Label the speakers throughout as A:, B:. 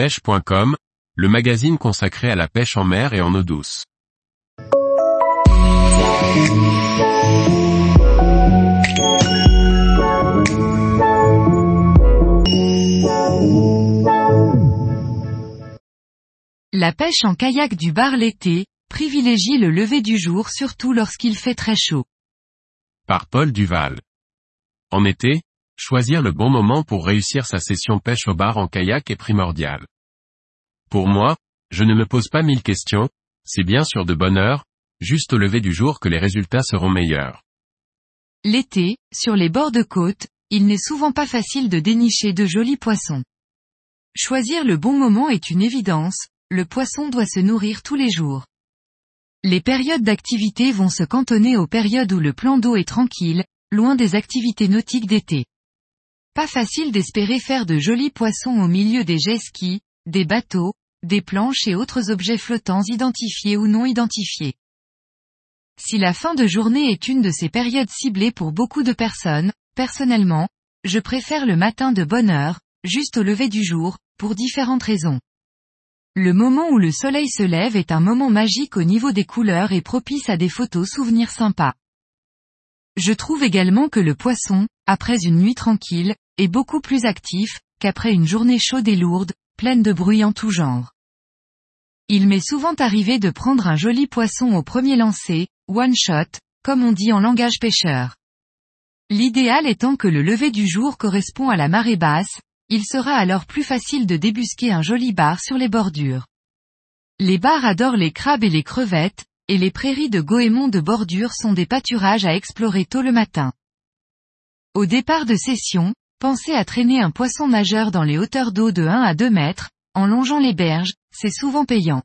A: pêche.com, le magazine consacré à la pêche en mer et en eau douce.
B: La pêche en kayak du bar l'été, privilégie le lever du jour surtout lorsqu'il fait très chaud.
A: Par Paul Duval. En été, choisir le bon moment pour réussir sa session pêche au bar en kayak est primordial. Pour moi, je ne me pose pas mille questions, c'est bien sûr de bonne heure, juste au lever du jour que les résultats seront meilleurs.
B: L'été, sur les bords de côte, il n'est souvent pas facile de dénicher de jolis poissons. Choisir le bon moment est une évidence, le poisson doit se nourrir tous les jours. Les périodes d'activité vont se cantonner aux périodes où le plan d'eau est tranquille, loin des activités nautiques d'été. Pas facile d'espérer faire de jolis poissons au milieu des jet skis, des bateaux, des planches et autres objets flottants identifiés ou non identifiés. Si la fin de journée est une de ces périodes ciblées pour beaucoup de personnes, personnellement, je préfère le matin de bonne heure, juste au lever du jour, pour différentes raisons. Le moment où le soleil se lève est un moment magique au niveau des couleurs et propice à des photos souvenirs sympas. Je trouve également que le poisson, après une nuit tranquille, est beaucoup plus actif, qu'après une journée chaude et lourde, pleine de bruit en tout genre. Il m'est souvent arrivé de prendre un joli poisson au premier lancer, one shot, comme on dit en langage pêcheur. L'idéal étant que le lever du jour correspond à la marée basse, il sera alors plus facile de débusquer un joli bar sur les bordures. Les bars adorent les crabes et les crevettes, et les prairies de goémon de bordure sont des pâturages à explorer tôt le matin. Au départ de session, pensez à traîner un poisson nageur dans les hauteurs d'eau de 1 à 2 mètres, en longeant les berges, c'est souvent payant.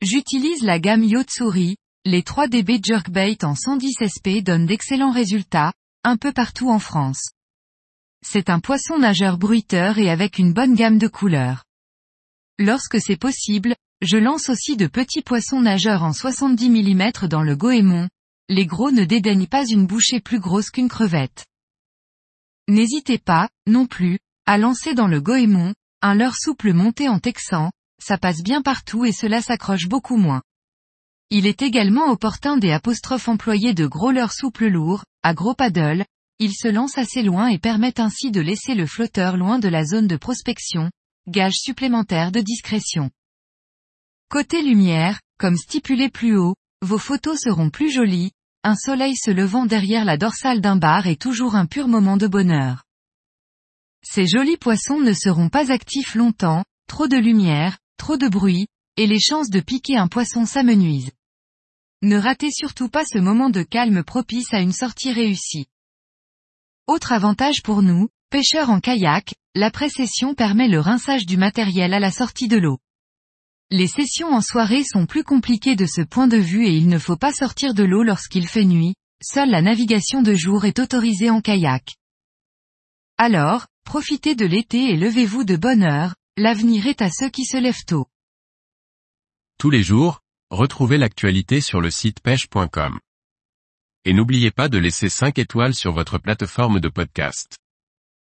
B: J'utilise la gamme Yotsuri, les 3DB Jerkbait en 110 SP donnent d'excellents résultats, un peu partout en France. C'est un poisson nageur bruiteur et avec une bonne gamme de couleurs. Lorsque c'est possible, je lance aussi de petits poissons nageurs en 70 mm dans le goémon. Les gros ne dédaignent pas une bouchée plus grosse qu'une crevette. N'hésitez pas, non plus, à lancer dans le goémon, un leurre souple monté en texan, ça passe bien partout et cela s'accroche beaucoup moins. Il est également opportun des apostrophes employés de gros leurres souples lourds, à gros paddle, ils se lancent assez loin et permettent ainsi de laisser le flotteur loin de la zone de prospection, gage supplémentaire de discrétion. Côté lumière, comme stipulé plus haut, vos photos seront plus jolies, un soleil se levant derrière la dorsale d'un bar est toujours un pur moment de bonheur. Ces jolis poissons ne seront pas actifs longtemps, trop de lumière, trop de bruit, et les chances de piquer un poisson s'amenuisent. Ne ratez surtout pas ce moment de calme propice à une sortie réussie. Autre avantage pour nous, pêcheurs en kayak, la précession permet le rinçage du matériel à la sortie de l'eau. Les sessions en soirée sont plus compliquées de ce point de vue et il ne faut pas sortir de l'eau lorsqu'il fait nuit, seule la navigation de jour est autorisée en kayak. Alors, profitez de l'été et levez-vous de bonne heure, l'avenir est à ceux qui se lèvent tôt.
A: Tous les jours, retrouvez l'actualité sur le site pêche.com. Et n'oubliez pas de laisser 5 étoiles sur votre plateforme de podcast.